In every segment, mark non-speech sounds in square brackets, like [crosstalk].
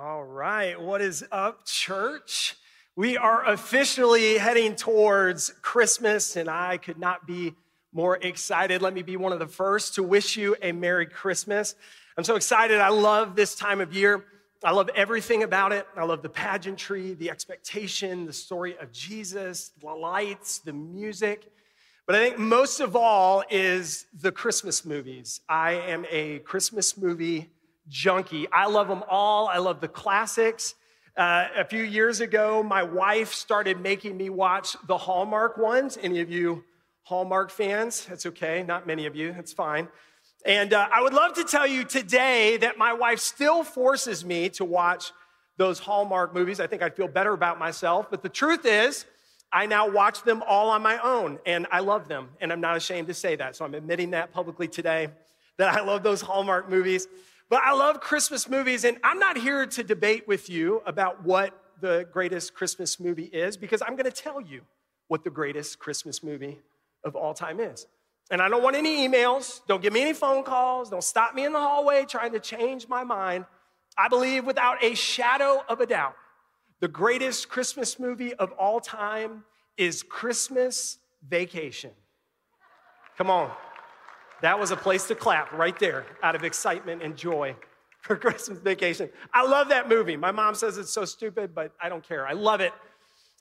All right, what is up, church? We are officially heading towards Christmas, and I could not be more excited. Let me be one of the first to wish you a Merry Christmas. I'm so excited. I love this time of year. I love everything about it. I love the pageantry, the expectation, the story of Jesus, the lights, the music. But I think most of all is the Christmas movies. I am a Christmas movie junkie. I love them all. I love the classics. Uh, a few years ago, my wife started making me watch the Hallmark ones. Any of you Hallmark fans? That's okay. Not many of you. That's fine. And uh, I would love to tell you today that my wife still forces me to watch those Hallmark movies. I think I'd feel better about myself. But the truth is, I now watch them all on my own, and I love them. And I'm not ashamed to say that. So I'm admitting that publicly today that I love those Hallmark movies. But I love Christmas movies, and I'm not here to debate with you about what the greatest Christmas movie is, because I'm gonna tell you what the greatest Christmas movie of all time is. And I don't want any emails, don't give me any phone calls, don't stop me in the hallway trying to change my mind. I believe without a shadow of a doubt, the greatest Christmas movie of all time is Christmas Vacation. Come on. That was a place to clap right there out of excitement and joy for [laughs] Christmas vacation. I love that movie. My mom says it's so stupid, but I don't care. I love it.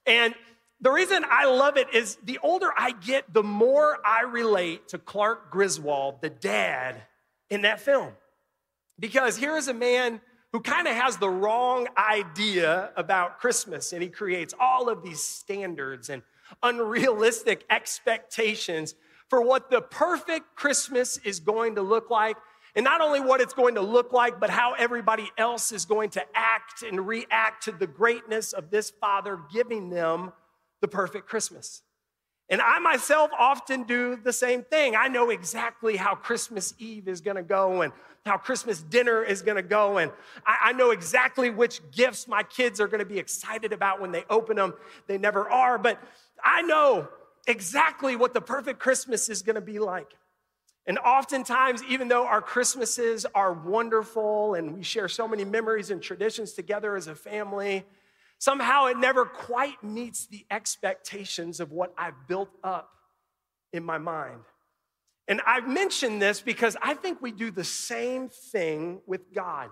And the reason I love it is the older I get, the more I relate to Clark Griswold, the dad in that film. Because here is a man who kind of has the wrong idea about Christmas, and he creates all of these standards and unrealistic expectations for what the perfect Christmas is going to look like. And not only what it's going to look like, but how everybody else is going to act and react to the greatness of this Father giving them the perfect Christmas. And I myself often do the same thing. I know exactly how Christmas Eve is gonna go and how Christmas dinner is gonna go. And I, I, know exactly which gifts my kids are gonna be excited about when they open them. They never are, but I know exactly what the perfect Christmas is gonna be like. And oftentimes, even though our Christmases are wonderful and we share so many memories and traditions together as a family, somehow it never quite meets the expectations of what I've built up in my mind. And I've mentioned this because I think we do the same thing with God.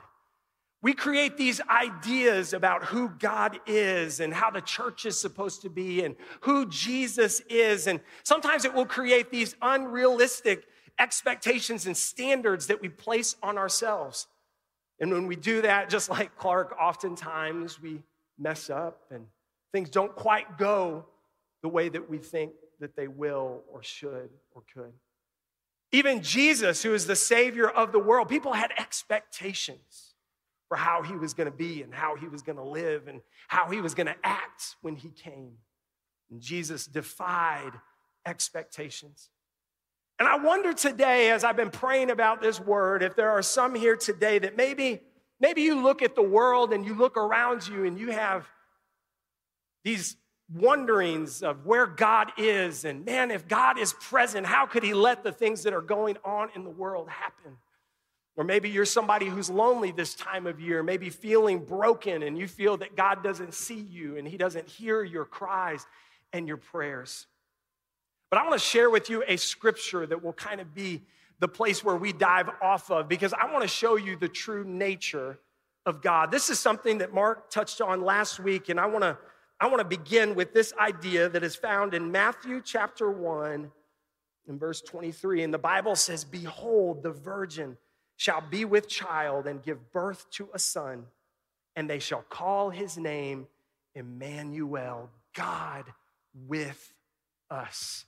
We create these ideas about who God is and how the church is supposed to be and who Jesus is. And sometimes it will create these unrealistic expectations and standards that we place on ourselves. And when we do that, just like Clark, oftentimes we mess up and things don't quite go the way that we think that they will or should or could. Even Jesus, who is the Savior of the world, people had expectations for how he was going to be and how he was going to live and how he was going to act when he came. And Jesus defied expectations. And I wonder today, as I've been praying about this word, if there are some here today that maybe Maybe you look at the world and you look around you and you have these wonderings of where God is. And man, if God is present, how could He let the things that are going on in the world happen? Or maybe you're somebody who's lonely this time of year, maybe feeling broken, and you feel that God doesn't see you and He doesn't hear your cries and your prayers. But I want to share with you a scripture that will kind of be the place where we dive off of because I want to show you the true nature of God. This is something that Mark touched on last week, and I want to I want to begin with this idea that is found in Matthew chapter 1 in verse 23. And the Bible says, Behold, the virgin shall be with child and give birth to a son, and they shall call his name Emmanuel, God with us.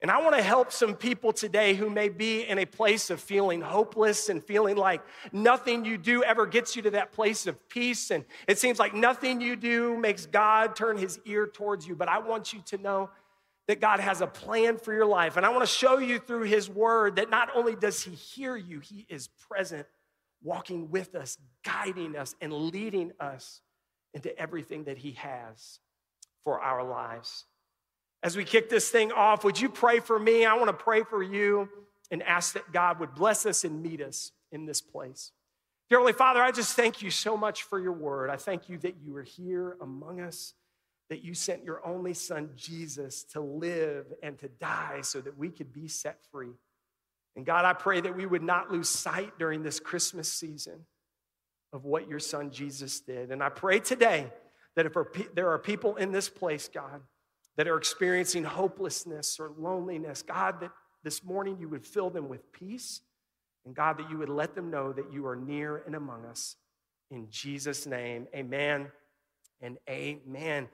And I want to help some people today who may be in a place of feeling hopeless and feeling like nothing you do ever gets you to that place of peace. And it seems like nothing you do makes God turn his ear towards you. But I want you to know that God has a plan for your life. And I want to show you through his word that not only does he hear you, he is present, walking with us, guiding us, and leading us into everything that he has for our lives. As we kick this thing off, would you pray for me? I want to pray for you and ask that God would bless us and meet us in this place. Dear Holy Father, I just thank you so much for your word. I thank you that you are here among us, that you sent your only son, Jesus, to live and to die so that we could be set free. And God, I pray that we would not lose sight during this Christmas season of what your son Jesus did. And I pray today that if there are people in this place, God, that are experiencing hopelessness or loneliness, God, that this morning you would fill them with peace and God, that you would let them know that you are near and among us. In Jesus' name, amen and amen.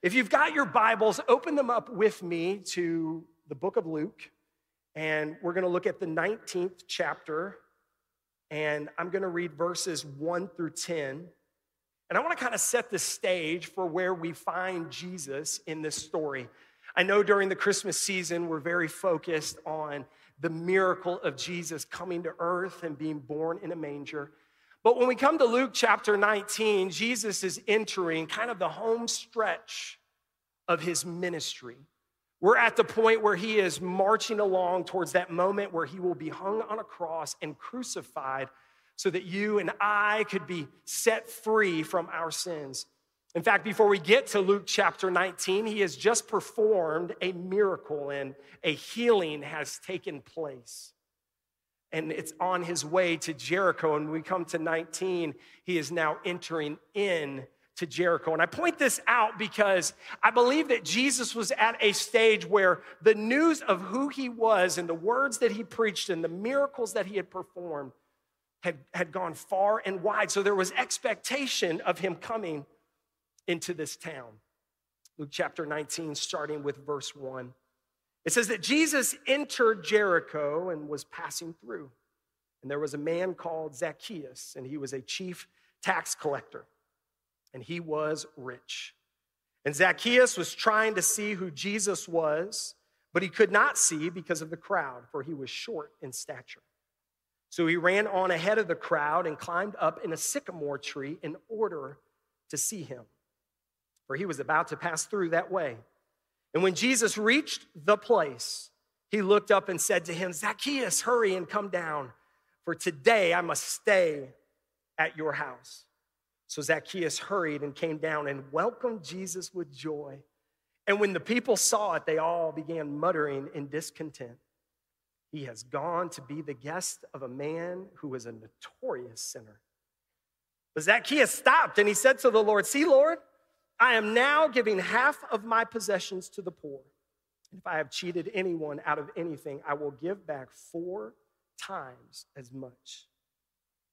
If you've got your Bibles, open them up with me to the book of Luke. And we're going to look at the 19th chapter. And I'm going to read verses 1 through 10. And I want to kind of set the stage for where we find Jesus in this story. I know during the Christmas season, we're very focused on the miracle of Jesus coming to earth and being born in a manger. But when we come to Luke chapter 19, Jesus is entering kind of the home stretch of his ministry. We're at the point where he is marching along towards that moment where he will be hung on a cross and crucified so that you and I could be set free from our sins. In fact, before we get to Luke chapter 19, he has just performed a miracle and a healing has taken place. And it's on his way to Jericho. And we come to 19, he is now entering in to Jericho. And I point this out because I believe that Jesus was at a stage where the news of who he was and the words that he preached and the miracles that he had performed had, had gone far and wide. So there was expectation of him coming into this town. Luke chapter 19, starting with verse 1. It says that Jesus entered Jericho and was passing through. And there was a man called Zacchaeus, and he was a chief tax collector, and he was rich. And Zacchaeus was trying to see who Jesus was, but he could not see because of the crowd, for he was short in stature. So he ran on ahead of the crowd and climbed up in a sycamore tree in order to see him for he was about to pass through that way. And when Jesus reached the place, he looked up and said to him, Zacchaeus, hurry and come down, for today I must stay at your house. So Zacchaeus hurried and came down and welcomed Jesus with joy. And when the people saw it, they all began muttering in discontent. He has gone to be the guest of a man who is a notorious sinner. But Zacchaeus stopped and he said to the Lord, See, Lord, I am now giving half of my possessions to the poor. And if I have cheated anyone out of anything, I will give back four times as much.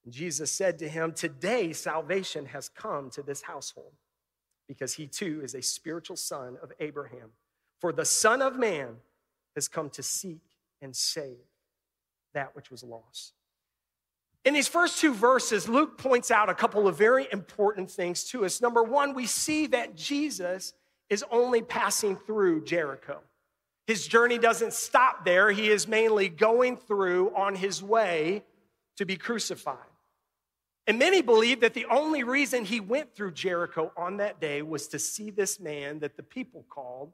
And Jesus said to him, Today salvation has come to this household, because he too is a spiritual son of Abraham. For the Son of Man has come to seek and save that which was lost. In these first two verses, Luke points out a couple of very important things to us. Number one, we see that Jesus is only passing through Jericho. His journey doesn't stop there, he is mainly going through on his way to be crucified. And many believe that the only reason he went through Jericho on that day was to see this man that the people called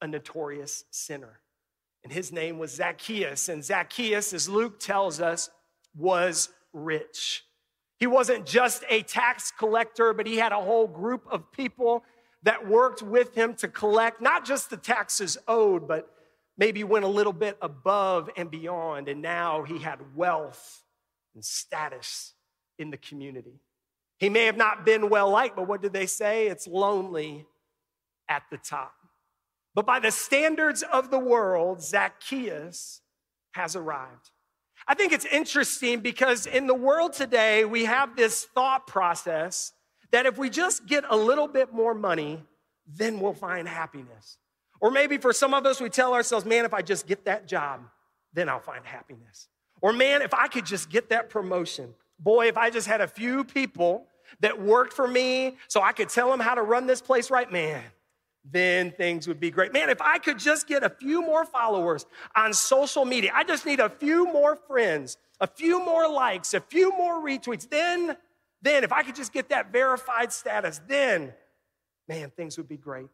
a notorious sinner. And his name was Zacchaeus. And Zacchaeus, as Luke tells us, was rich. He wasn't just a tax collector, but he had a whole group of people that worked with him to collect not just the taxes owed, but maybe went a little bit above and beyond. And now he had wealth and status in the community. He may have not been well liked, but what did they say? It's lonely at the top. But by the standards of the world, Zacchaeus has arrived. I think it's interesting because in the world today, we have this thought process that if we just get a little bit more money, then we'll find happiness. Or maybe for some of us, we tell ourselves, man, if I just get that job, then I'll find happiness. Or man, if I could just get that promotion. Boy, if I just had a few people that worked for me so I could tell them how to run this place right, man, then things would be great. Man, if I could just get a few more followers on social media, I just need a few more friends, a few more likes, a few more retweets, then, then if I could just get that verified status, then, man, things would be great.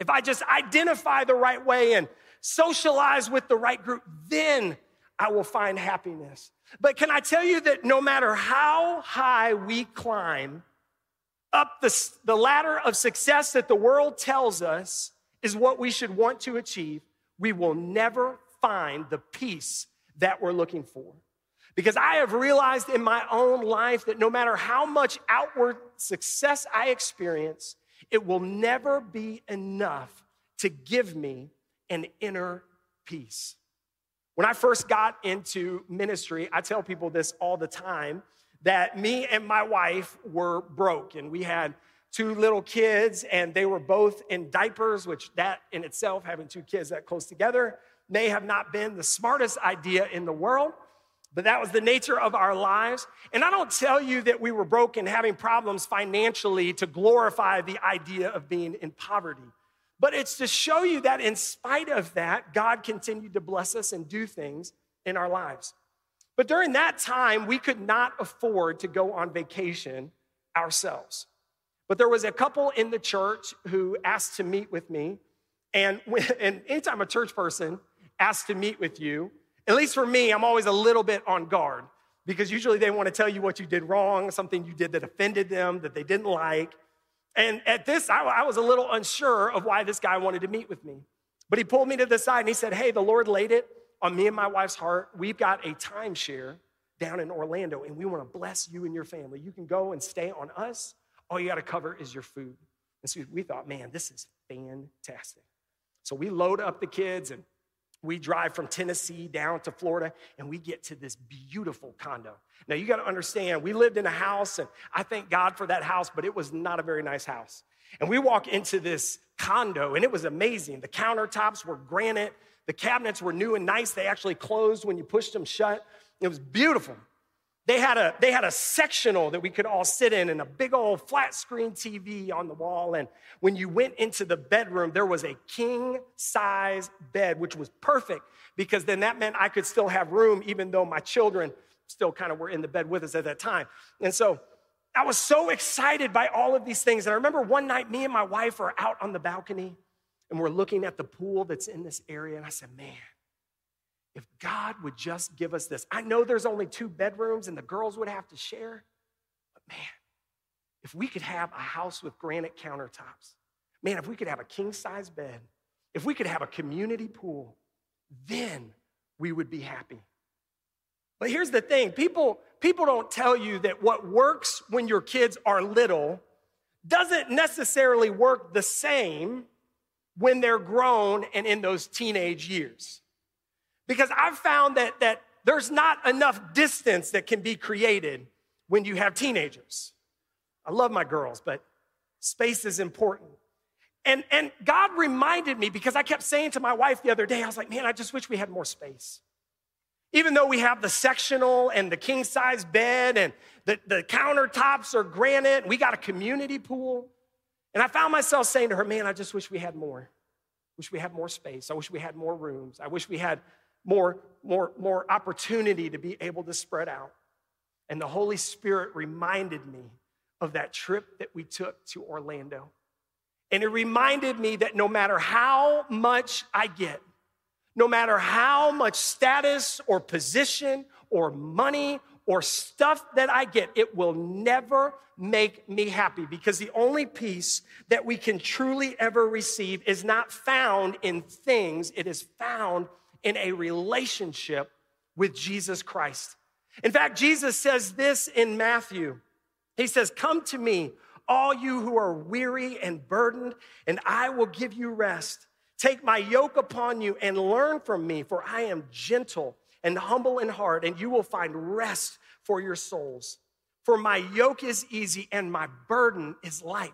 If I just identify the right way and socialize with the right group, then I will find happiness. But can I tell you that no matter how high we climb up the, the ladder of success that the world tells us is what we should want to achieve, we will never find the peace that we're looking for. Because I have realized in my own life that no matter how much outward success I experience, it will never be enough to give me an inner peace. When I first got into ministry, I tell people this all the time that me and my wife were broke and we had two little kids and they were both in diapers, which that in itself, having two kids that close together, may have not been the smartest idea in the world, but that was the nature of our lives. And I don't tell you that we were broken, having problems financially to glorify the idea of being in poverty. But it's to show you that in spite of that, God continued to bless us and do things in our lives. But during that time, we could not afford to go on vacation ourselves. But there was a couple in the church who asked to meet with me. And, when, [laughs] and anytime a church person asks to meet with you, at least for me, I'm always a little bit on guard because usually they want to tell you what you did wrong, something you did that offended them, that they didn't like. And at this, I, I was a little unsure of why this guy wanted to meet with me. But he pulled me to the side and he said, Hey, the Lord laid it on me and my wife's heart. We've got a timeshare down in Orlando and we want to bless you and your family. You can go and stay on us. All you got to cover is your food. And so we thought, man, this is fantastic. So we load up the kids and we drive from Tennessee down to Florida and we get to this beautiful condo. Now, you got to understand, we lived in a house and I thank God for that house, but it was not a very nice house. And we walk into this condo and it was amazing. The countertops were granite, the cabinets were new and nice. They actually closed when you pushed them shut. It was beautiful. They had a they had a sectional that we could all sit in and a big old flat screen TV on the wall and when you went into the bedroom there was a king size bed which was perfect because then that meant I could still have room even though my children still kind of were in the bed with us at that time. And so I was so excited by all of these things and I remember one night me and my wife are out on the balcony and we're looking at the pool that's in this area and I said, "Man, if God would just give us this. I know there's only two bedrooms and the girls would have to share, but man, if we could have a house with granite countertops, man, if we could have a king size bed, if we could have a community pool, then we would be happy. But here's the thing people, people don't tell you that what works when your kids are little doesn't necessarily work the same when they're grown and in those teenage years. Because I've found that, that there's not enough distance that can be created when you have teenagers. I love my girls, but space is important. And, and God reminded me because I kept saying to my wife the other day, I was like, man, I just wish we had more space. Even though we have the sectional and the king size bed and the, the countertops are granite, we got a community pool. And I found myself saying to her, man, I just wish we had more. Wish we had more space. I wish we had more rooms. I wish we had more, more, more opportunity to be able to spread out. And the Holy Spirit reminded me of that trip that we took to Orlando. And it reminded me that no matter how much I get, no matter how much status or position or money or stuff that I get, it will never make me happy because the only peace that we can truly ever receive is not found in things, it is found in a relationship with Jesus Christ. In fact, Jesus says this in Matthew. He says, Come to me, all you who are weary and burdened, and I will give you rest. Take my yoke upon you and learn from me, for I am gentle and humble in heart, and you will find rest for your souls. For my yoke is easy and my burden is light.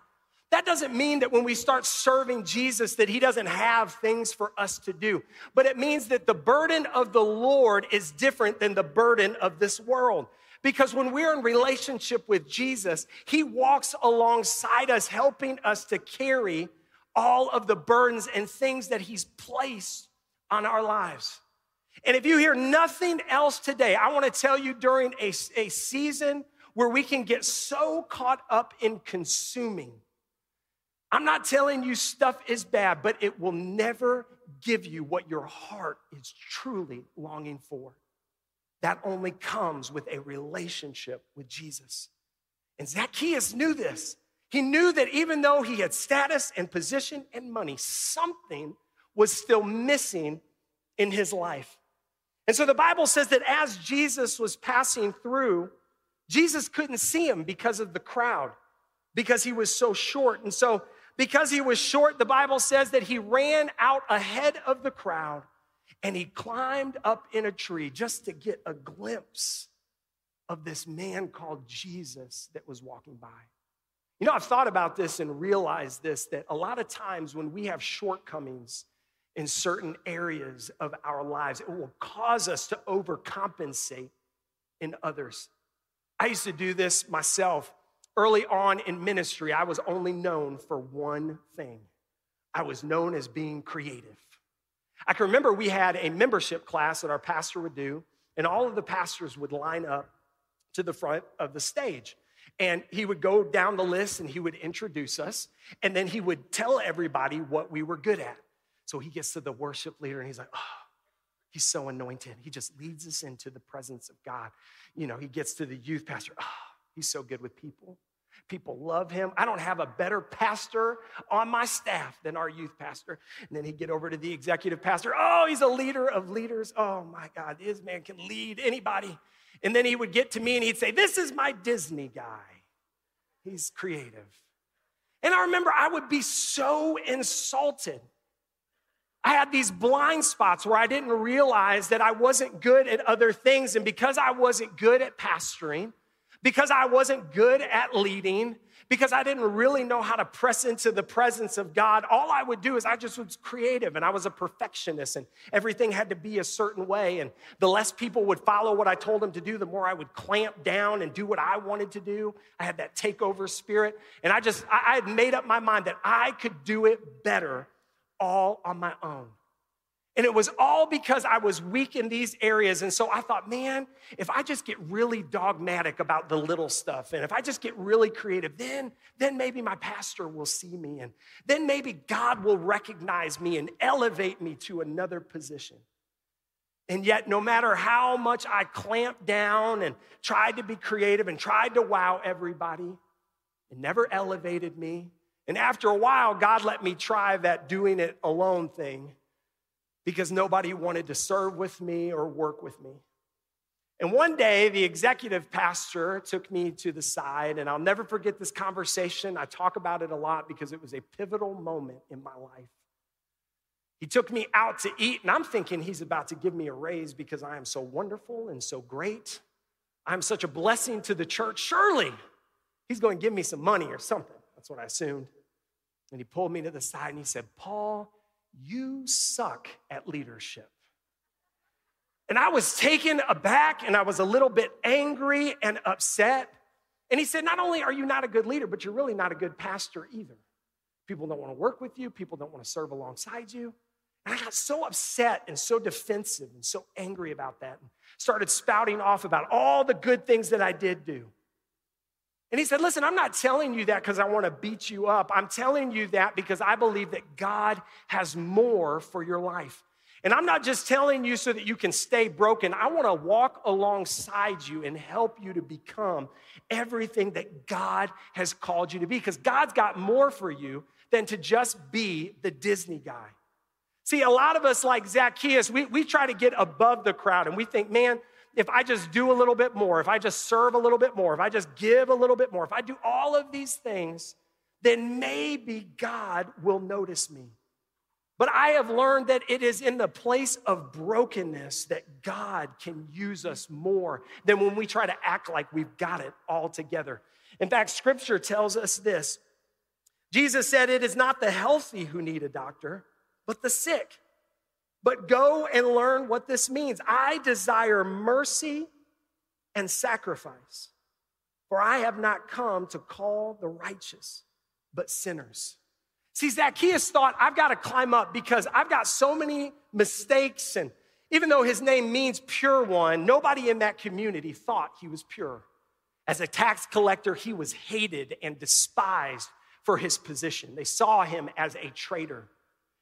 That doesn't mean that when we start serving Jesus that he doesn't have things for us to do. But it means that the burden of the Lord is different than the burden of this world. Because when we're in relationship with Jesus, he walks alongside us helping us to carry all of the burdens and things that he's placed on our lives. And if you hear nothing else today, I want to tell you during a, a season where we can get so caught up in consuming I'm not telling you stuff is bad, but it will never give you what your heart is truly longing for. that only comes with a relationship with Jesus. And Zacchaeus knew this. He knew that even though he had status and position and money, something was still missing in his life. And so the Bible says that as Jesus was passing through, Jesus couldn't see him because of the crowd, because he was so short. And so, because he was short, the Bible says that he ran out ahead of the crowd and he climbed up in a tree just to get a glimpse of this man called Jesus that was walking by. You know, I've thought about this and realized this that a lot of times when we have shortcomings in certain areas of our lives, it will cause us to overcompensate in others. I used to do this myself. Early on in ministry, I was only known for one thing I was known as being creative. I can remember we had a membership class that our pastor would do, and all of the pastors would line up to the front of the stage. And he would go down the list and he would introduce us. And then he would tell everybody what we were good at. So he gets to the worship leader and he's like, oh, he's so anointed. He just leads us into the presence of God. You know, he gets to the youth pastor. Oh, he's so good with people. People love him. I don't have a better pastor on my staff than our youth pastor. And then he'd get over to the executive pastor. Oh, he's a leader of leaders. Oh my God, this man can lead anybody. And then he would get to me and he'd say, This is my Disney guy. He's creative. And I remember I would be so insulted. I had these blind spots where I didn't realize that I wasn't good at other things. And because I wasn't good at pastoring, because I wasn't good at leading, because I didn't really know how to press into the presence of God. All I would do is I just was creative and I was a perfectionist and everything had to be a certain way. And the less people would follow what I told them to do, the more I would clamp down and do what I wanted to do. I had that takeover spirit. And I just, I had made up my mind that I could do it better all on my own. And it was all because I was weak in these areas. And so I thought, man, if I just get really dogmatic about the little stuff, and if I just get really creative, then, then maybe my pastor will see me, and then maybe God will recognize me and elevate me to another position. And yet, no matter how much I clamped down and tried to be creative and tried to wow everybody, it never elevated me. And after a while, God let me try that doing it alone thing because nobody wanted to serve with me or work with me. And one day, the executive pastor took me to the side, and I'll never forget this conversation. I talk about it a lot because it was a pivotal moment in my life. He took me out to eat, and I'm thinking he's about to give me a raise because I am so wonderful and so great. I'm such a blessing to the church. Surely he's going to give me some money or something. That's what I assumed. And he pulled me to the side and he said, Paul, you suck at leadership. And I was taken aback and I was a little bit angry and upset. And he said, Not only are you not a good leader, but you're really not a good pastor either. People don't want to work with you, people don't want to serve alongside you. And I got so upset and so defensive and so angry about that and started spouting off about all the good things that I did do. And he said, Listen, I'm not telling you that because I want to beat you up. I'm telling you that because I believe that God has more for your life. And I'm not just telling you so that you can stay broken. I want to walk alongside you and help you to become everything that God has called you to be because God's got more for you than to just be the Disney guy. See, a lot of us, like Zacchaeus, we, we try to get above the crowd and we think, man, if I just do a little bit more, if I just serve a little bit more, if I just give a little bit more, if I do all of these things, then maybe God will notice me. But I have learned that it is in the place of brokenness that God can use us more than when we try to act like we've got it all together. In fact, scripture tells us this Jesus said, It is not the healthy who need a doctor, but the sick. But go and learn what this means. I desire mercy and sacrifice, for I have not come to call the righteous, but sinners. See, Zacchaeus thought, I've got to climb up because I've got so many mistakes. And even though his name means pure one, nobody in that community thought he was pure. As a tax collector, he was hated and despised for his position. They saw him as a traitor.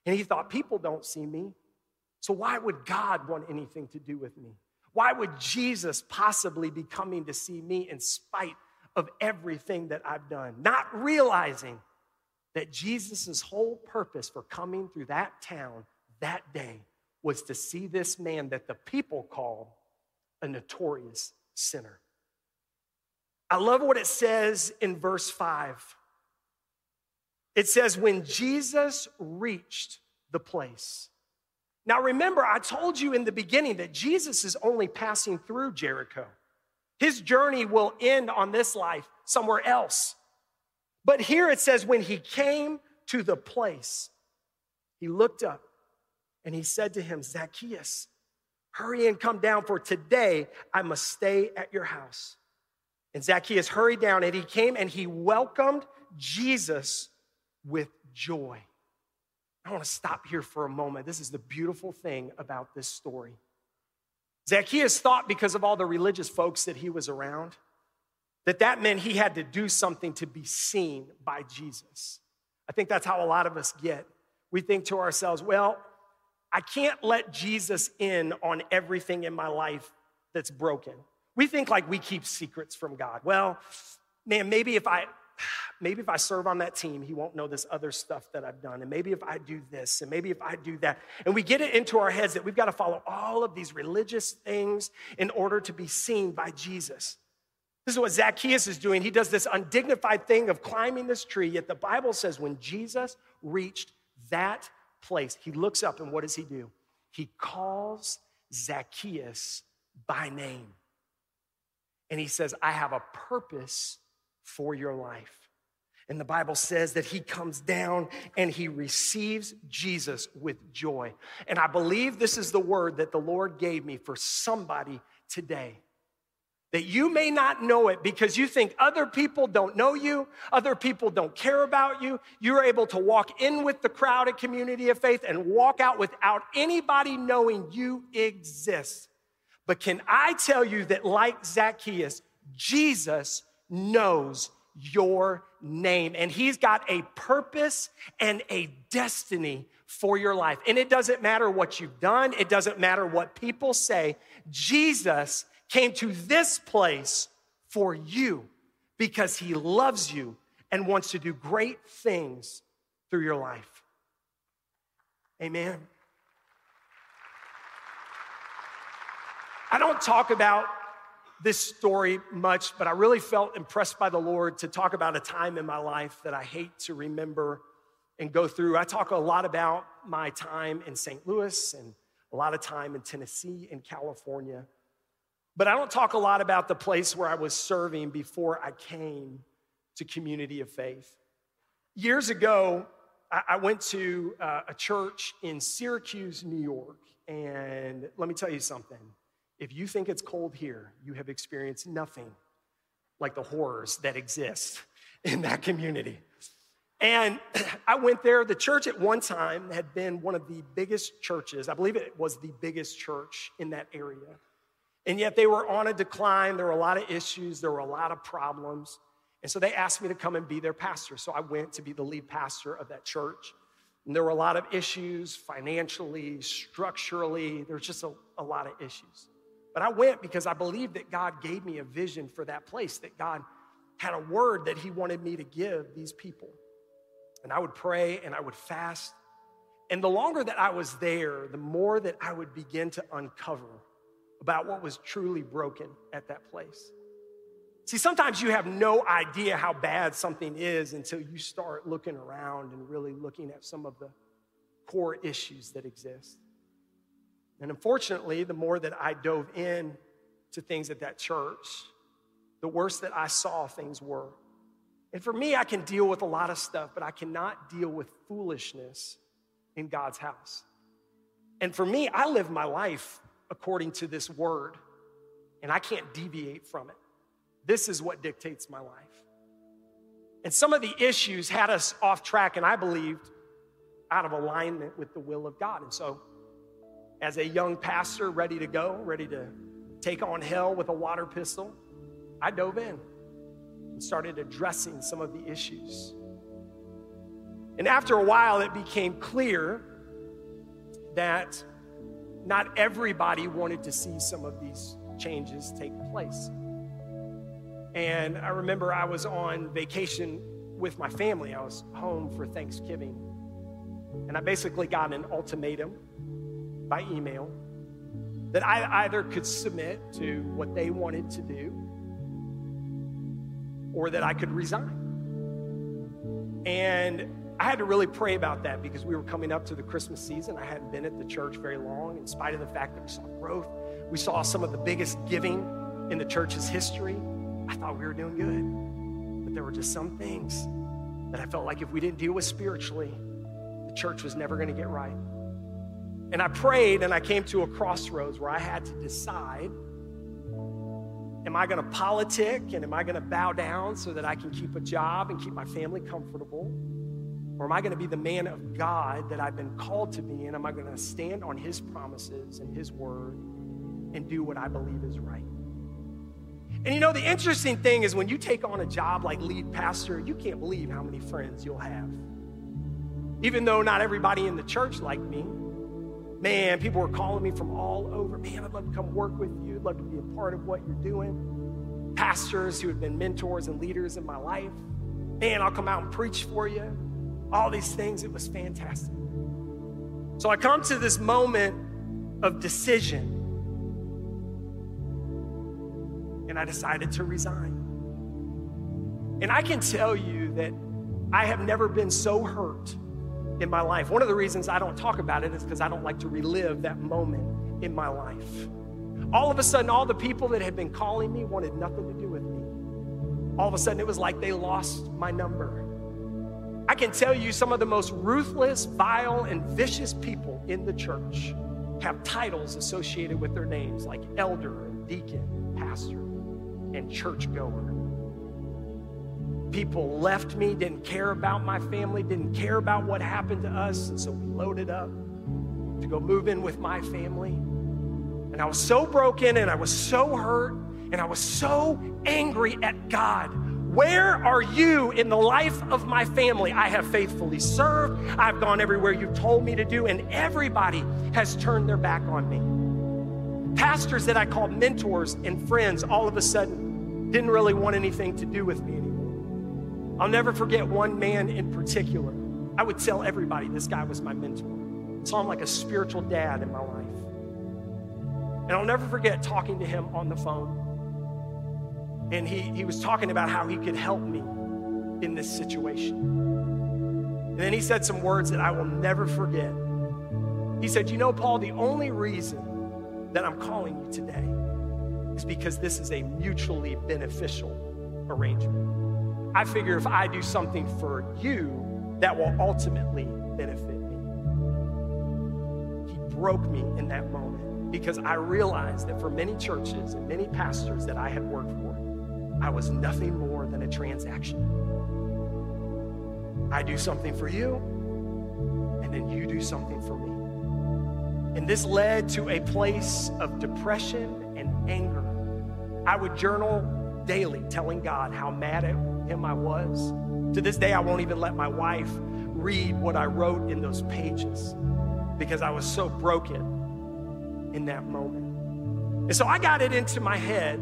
And he thought, people don't see me. So, why would God want anything to do with me? Why would Jesus possibly be coming to see me in spite of everything that I've done? Not realizing that Jesus' whole purpose for coming through that town that day was to see this man that the people call a notorious sinner. I love what it says in verse 5. It says, When Jesus reached the place. Now, remember, I told you in the beginning that Jesus is only passing through Jericho. His journey will end on this life somewhere else. But here it says, when he came to the place, he looked up and he said to him, Zacchaeus, hurry and come down, for today I must stay at your house. And Zacchaeus hurried down and he came and he welcomed Jesus with joy. I want to stop here for a moment. This is the beautiful thing about this story. Zacchaeus thought because of all the religious folks that he was around, that that meant he had to do something to be seen by Jesus. I think that's how a lot of us get. We think to ourselves, well, I can't let Jesus in on everything in my life that's broken. We think like we keep secrets from God. Well, man, maybe if I maybe if I serve on that team, he won't know this other stuff that I've done. And maybe if I do this, and maybe if I do that. And we get it into our heads that we've got to follow all of these religious things in order to be seen by Jesus. This is what Zacchaeus is doing. He does this undignified thing of climbing this tree, yet the Bible says when Jesus reached that place, he looks up and what does he do? He calls Zacchaeus by name. And he says, I have a purpose for your life. And the Bible says that he comes down and he receives Jesus with joy. And I believe this is the word that the Lord gave me for somebody today. That you may not know it because you think other people don't know you, other people don't care about you. You're able to walk in with the crowded community of faith and walk out without anybody knowing you exist. But can I tell you that, like Zacchaeus, Jesus knows your name. And He's got a purpose and a destiny for your life. And it doesn't matter what you've done, it doesn't matter what people say. Jesus came to this place for you because He loves you and wants to do great things through your life. Amen. I don't talk about this story much, but I really felt impressed by the Lord to talk about a time in my life that I hate to remember and go through. I talk a lot about my time in St. Louis and a lot of time in Tennessee and California. But I don't talk a lot about the place where I was serving before I came to Community of Faith. Years ago, I went to uh, a church in Syracuse, New York. And let me tell you something if you think it's cold here, you have experienced nothing like the horrors that exist [laughs] in that community. And [clears throat] I went there. The church at one time had been one of the biggest churches. I believe it was the biggest church in that area. And yet they were on a decline. There were a lot of issues, there were a lot of problems. And so they asked me to come and be their pastor. So I went to be the lead pastor of that church. And there were a lot of issues financially, structurally, there's just a, a lot of issues. But I went because I believed that God gave me a vision for that place, that God had a word that He wanted me to give these people. And I would pray and I would fast. And the longer that I was there, the more that I would begin to uncover about what was truly broken at that place. See, sometimes you have no idea how bad something is until you start looking around and really looking at some of the core issues that exist. And unfortunately, the more that I dove in to things at that church, the worse that I saw things were. And for me, I can deal with a lot of stuff, but I cannot deal with foolishness in God's house. And for me, I live my life according to this word, and I can't deviate from it. This is what dictates my life. And some of the issues had us off track, and I believed out of alignment with the will of God. And so as a young pastor ready to go, ready to take on hell with a water pistol, I dove in and started addressing some of the issues. And after a while, it became clear that not everybody wanted to see some of these changes take place. And I remember I was on vacation with my family. I was home for Thanksgiving. And I basically got an ultimatum by email that I either could submit to what they wanted to do or that I could resign. And I had to really pray about that because we were coming up to the Christmas season. I hadn't been at the church very long, in spite of the fact that we saw growth. We saw some of the biggest giving in the church's history. I thought we were doing good. But there were just some things that I felt like if we didn't deal with spiritually, the church was never going to get right. And I prayed and I came to a crossroads where I had to decide am I going to politic and am I going to bow down so that I can keep a job and keep my family comfortable? Or am I going to be the man of God that I've been called to be? And am I going to stand on his promises and his word and do what I believe is right? And you know, the interesting thing is when you take on a job like lead pastor, you can't believe how many friends you'll have. Even though not everybody in the church liked me, man, people were calling me from all over. Man, I'd love to come work with you. I'd love to be a part of what you're doing. Pastors who had been mentors and leaders in my life. Man, I'll come out and preach for you. All these things. It was fantastic. So I come to this moment of decision and I decided to resign. And I can tell you that I have never been so hurt in my life. One of the reasons I don't talk about it is because I don't like to relive that moment in my life. All of a sudden, all the people that had been calling me wanted nothing to do with me. All of a sudden, it was like they lost my number. I can tell you some of the most ruthless, vile, and vicious people in the church have titles associated with their names like elder and deacon, pastor and churchgoer. People left me, didn't care about my family, didn't care about what happened to us, and so we loaded up to go move in with my family. And I was so broken and I was so hurt and I was so angry at God. Where are you in the life of my family? I have faithfully served. I've gone everywhere you've told me to do, and everybody has turned their back on me. Pastors that I called mentors and friends all of a sudden didn't really want anything to do with me anymore. I'll never forget one man in particular. I would tell everybody this guy was my mentor. I saw him like a spiritual dad in my life. And I'll never forget talking to him on the phone. And he, he was talking about how he could help me in this situation. And then he said some words that I will never forget. He said, You know, Paul, the only reason that I'm calling you today is because this is a mutually beneficial arrangement. I figure if I do something for you, that will ultimately benefit me. He broke me in that moment because I realized that for many churches and many pastors that I had worked for, I was nothing more than a transaction. I do something for you, and then you do something for me. And this led to a place of depression and anger. I would journal daily, telling God how mad at Him I was. To this day, I won't even let my wife read what I wrote in those pages because I was so broken in that moment. And so I got it into my head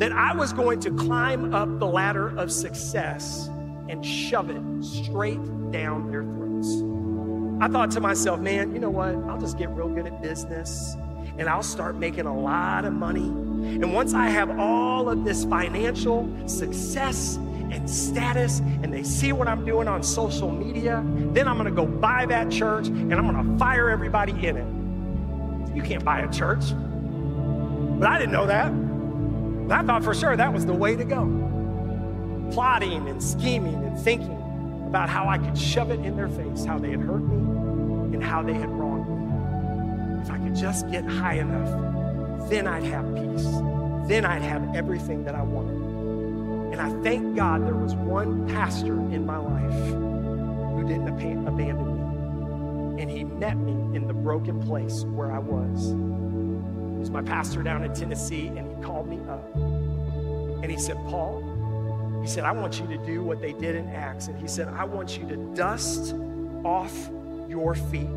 that I was going to climb up the ladder of success and shove it straight down their throats. I thought to myself, man, you know what? I'll just get real good at business and I'll start making a lot of money. And once I have all of this financial success and status, and they see what I'm doing on social media, then I'm gonna go buy that church and I'm gonna fire everybody in it. You can't buy a church. But I didn't know that. I thought for sure that was the way to go. Plotting and scheming and thinking about how I could shove it in their face, how they had hurt me and how they had wronged me. If I could just get high enough, then I'd have peace. Then I'd have everything that I wanted. And I thank God there was one pastor in my life who didn't abandon me. And he met me in the broken place where I was. He was my pastor down in Tennessee, and he called me up. And he said, Paul, he said, I want you to do what they did in Acts. And he said, I want you to dust off your feet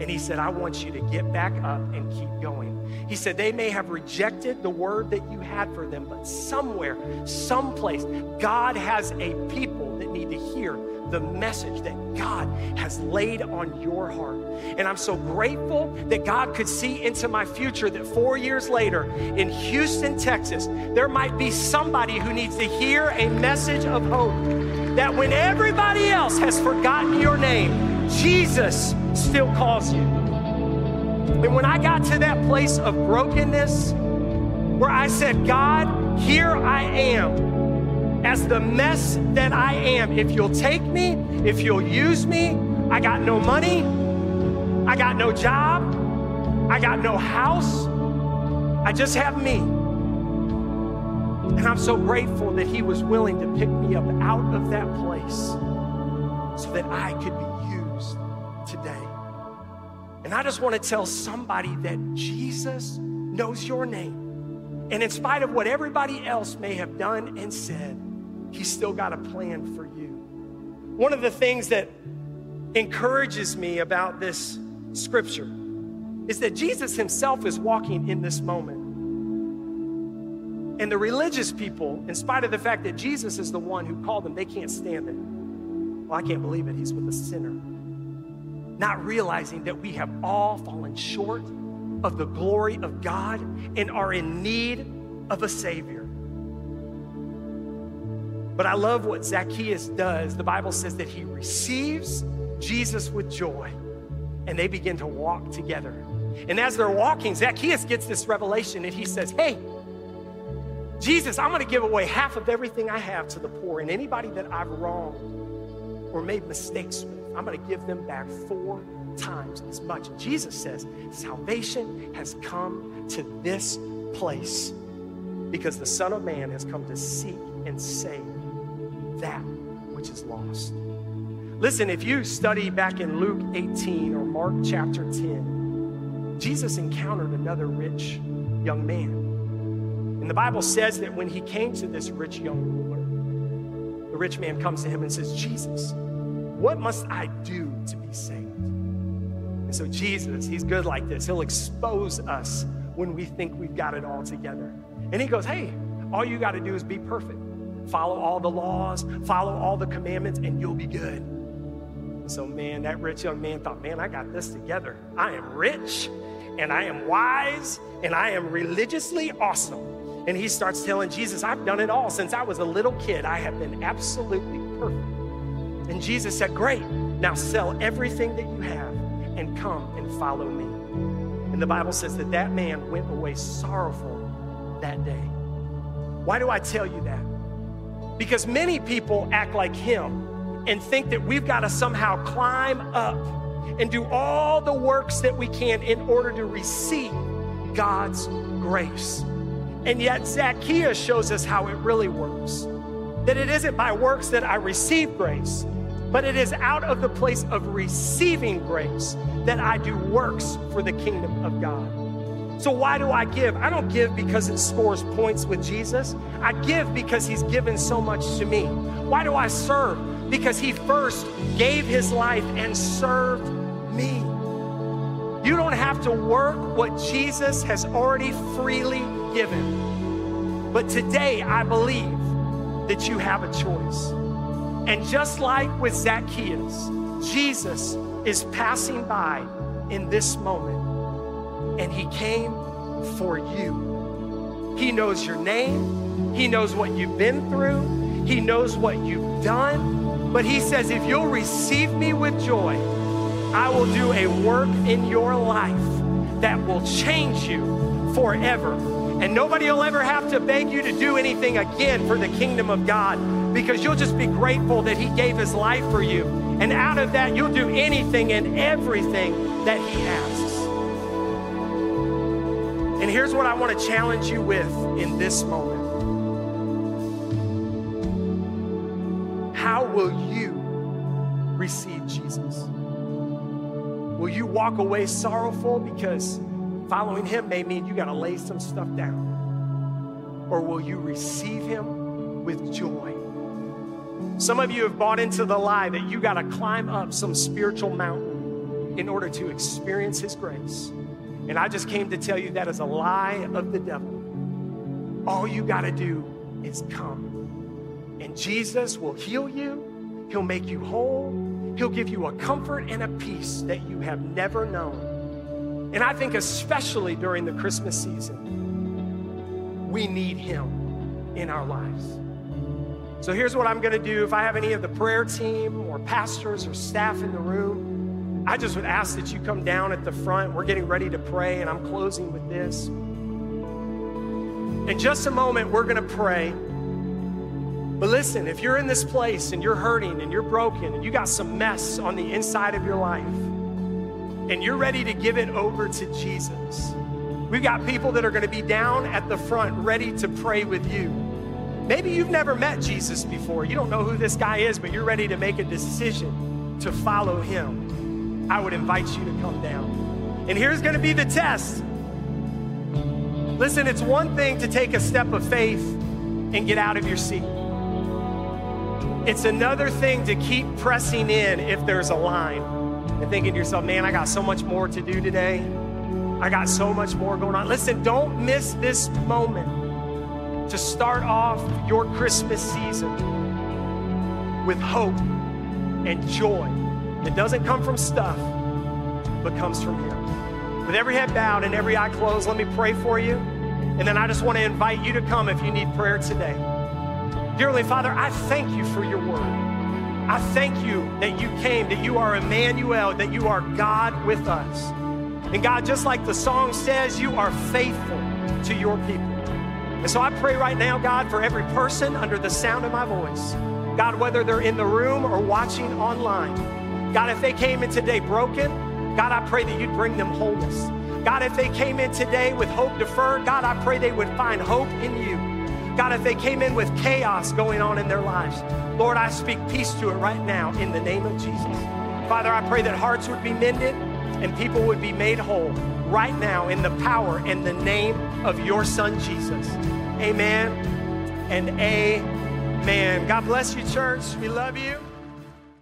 And he said, I want you to get back up and keep going. He said, they may have rejected the word that you had for them, but somewhere, someplace, God has a people that need to hear the message that God has laid on your heart. And I'm so grateful that God could see into my future that four years later in Houston, Texas, there might be somebody who needs to hear a message of hope. That when everybody else has forgotten your name, Jesus still calls you. And when I got to that place of brokenness, where I said, God, here I am as the mess that I am. If you'll take me, if you'll use me, I got no money, I got no job, I got no house, I just have me. And I'm so grateful that He was willing to pick me up out of that place so that I could be used. And I just want to tell somebody that Jesus knows your name. And in spite of what everybody else may have done and said, He's still got a plan for you. One of the things that encourages me about this scripture is that Jesus himself is walking in this moment. And the religious people, in spite of the fact that Jesus is the one who called them, they can't stand it. Well, I can't believe it. He's with a sinner. Not realizing that we have all fallen short of the glory of God and are in need of a Savior. But I love what Zacchaeus does. The Bible says that he receives Jesus with joy and they begin to walk together. And as they're walking, Zacchaeus gets this revelation and he says, Hey, Jesus, I'm gonna give away half of everything I have to the poor and anybody that I've wronged or made mistakes with, I'm gonna give them back four times as much. Jesus says, Salvation has come to this place because the Son of Man has come to seek and save that which is lost. Listen, if you study back in Luke 18 or Mark chapter 10, Jesus encountered another rich young man. And the Bible says that when he came to this rich young ruler, the rich man comes to him and says, Jesus, what must I do to be saved? And so, Jesus, he's good like this. He'll expose us when we think we've got it all together. And he goes, Hey, all you got to do is be perfect follow all the laws, follow all the commandments, and you'll be good. So, man, that rich young man thought, man, I got this together. I am rich, and I am wise, and I am religiously awesome. And he starts telling Jesus, I've done it all since I was a little kid. I have been absolutely perfect. And Jesus said, Great, now sell everything that you have and come and follow me. And the Bible says that that man went away sorrowful that day. Why do I tell you that? Because many people act like him and think that we've got to somehow climb up and do all the works that we can in order to receive God's grace. And yet, Zacchaeus shows us how it really works. That it isn't by works that I receive grace, but it is out of the place of receiving grace that I do works for the kingdom of God. So, why do I give? I don't give because it scores points with Jesus. I give because He's given so much to me. Why do I serve? Because He first gave His life and served me. You don't have to work what Jesus has already freely given. But today, I believe that you have a choice. And just like with Zacchaeus, Jesus is passing by in this moment and He came for you. He knows your name, He knows what you've been through, He knows what you've done. But He says, if you'll receive me with joy, I will do a work in your life that will change you forever. And nobody will ever have to beg you to do anything again for the kingdom of God because you'll just be grateful that He gave His life for you. And out of that, you'll do anything and everything that He asks. And here's what I want to challenge you with in this moment How will you receive Jesus? Will you walk away sorrowful because following him may mean you got to lay some stuff down? Or will you receive him with joy? Some of you have bought into the lie that you got to climb up some spiritual mountain in order to experience His grace. And I just came to tell you that is a lie of the devil. All you got to do is come. And Jesus will heal you, He'll make you whole, He'll give you a comfort and a peace that you have never known. And I think, especially during the Christmas season, we need Him in our lives. So here's what I'm going to do. If I have any of the prayer team or pastors or staff in the room, I just would ask that you come down at the front. We're getting ready to pray, and I'm closing with this. In just a moment, we're going to pray. But listen, if you're in this place and you're hurting and you're broken and you got some mess on the inside of your life and you're ready to give it over to Jesus, we've got people that are going to be down at the front ready to pray with you. Maybe you've never met Jesus before. You don't know who this guy is, but you're ready to make a decision to follow him. I would invite you to come down. And here's going to be the test. Listen, it's one thing to take a step of faith and get out of your seat. It's another thing to keep pressing in if there's a line and thinking to yourself, man, I got so much more to do today. I got so much more going on. Listen, don't miss this moment to start off your Christmas season with hope and joy that doesn't come from stuff, but comes from Him. With every head bowed and every eye closed, let me pray for you. And then I just want to invite you to come if you need prayer today. Dearly Father, I thank you for your word. I thank you that you came, that you are Emmanuel, that you are God with us. And God, just like the song says, you are faithful to your people. And so I pray right now, God, for every person under the sound of my voice. God, whether they're in the room or watching online. God, if they came in today broken, God, I pray that you'd bring them wholeness. God, if they came in today with hope deferred, God, I pray they would find hope in you. God, if they came in with chaos going on in their lives, Lord, I speak peace to it right now in the name of Jesus. Father, I pray that hearts would be mended and people would be made whole right now in the power and the name of your son, Jesus. Amen and amen. God bless you, church. We love you.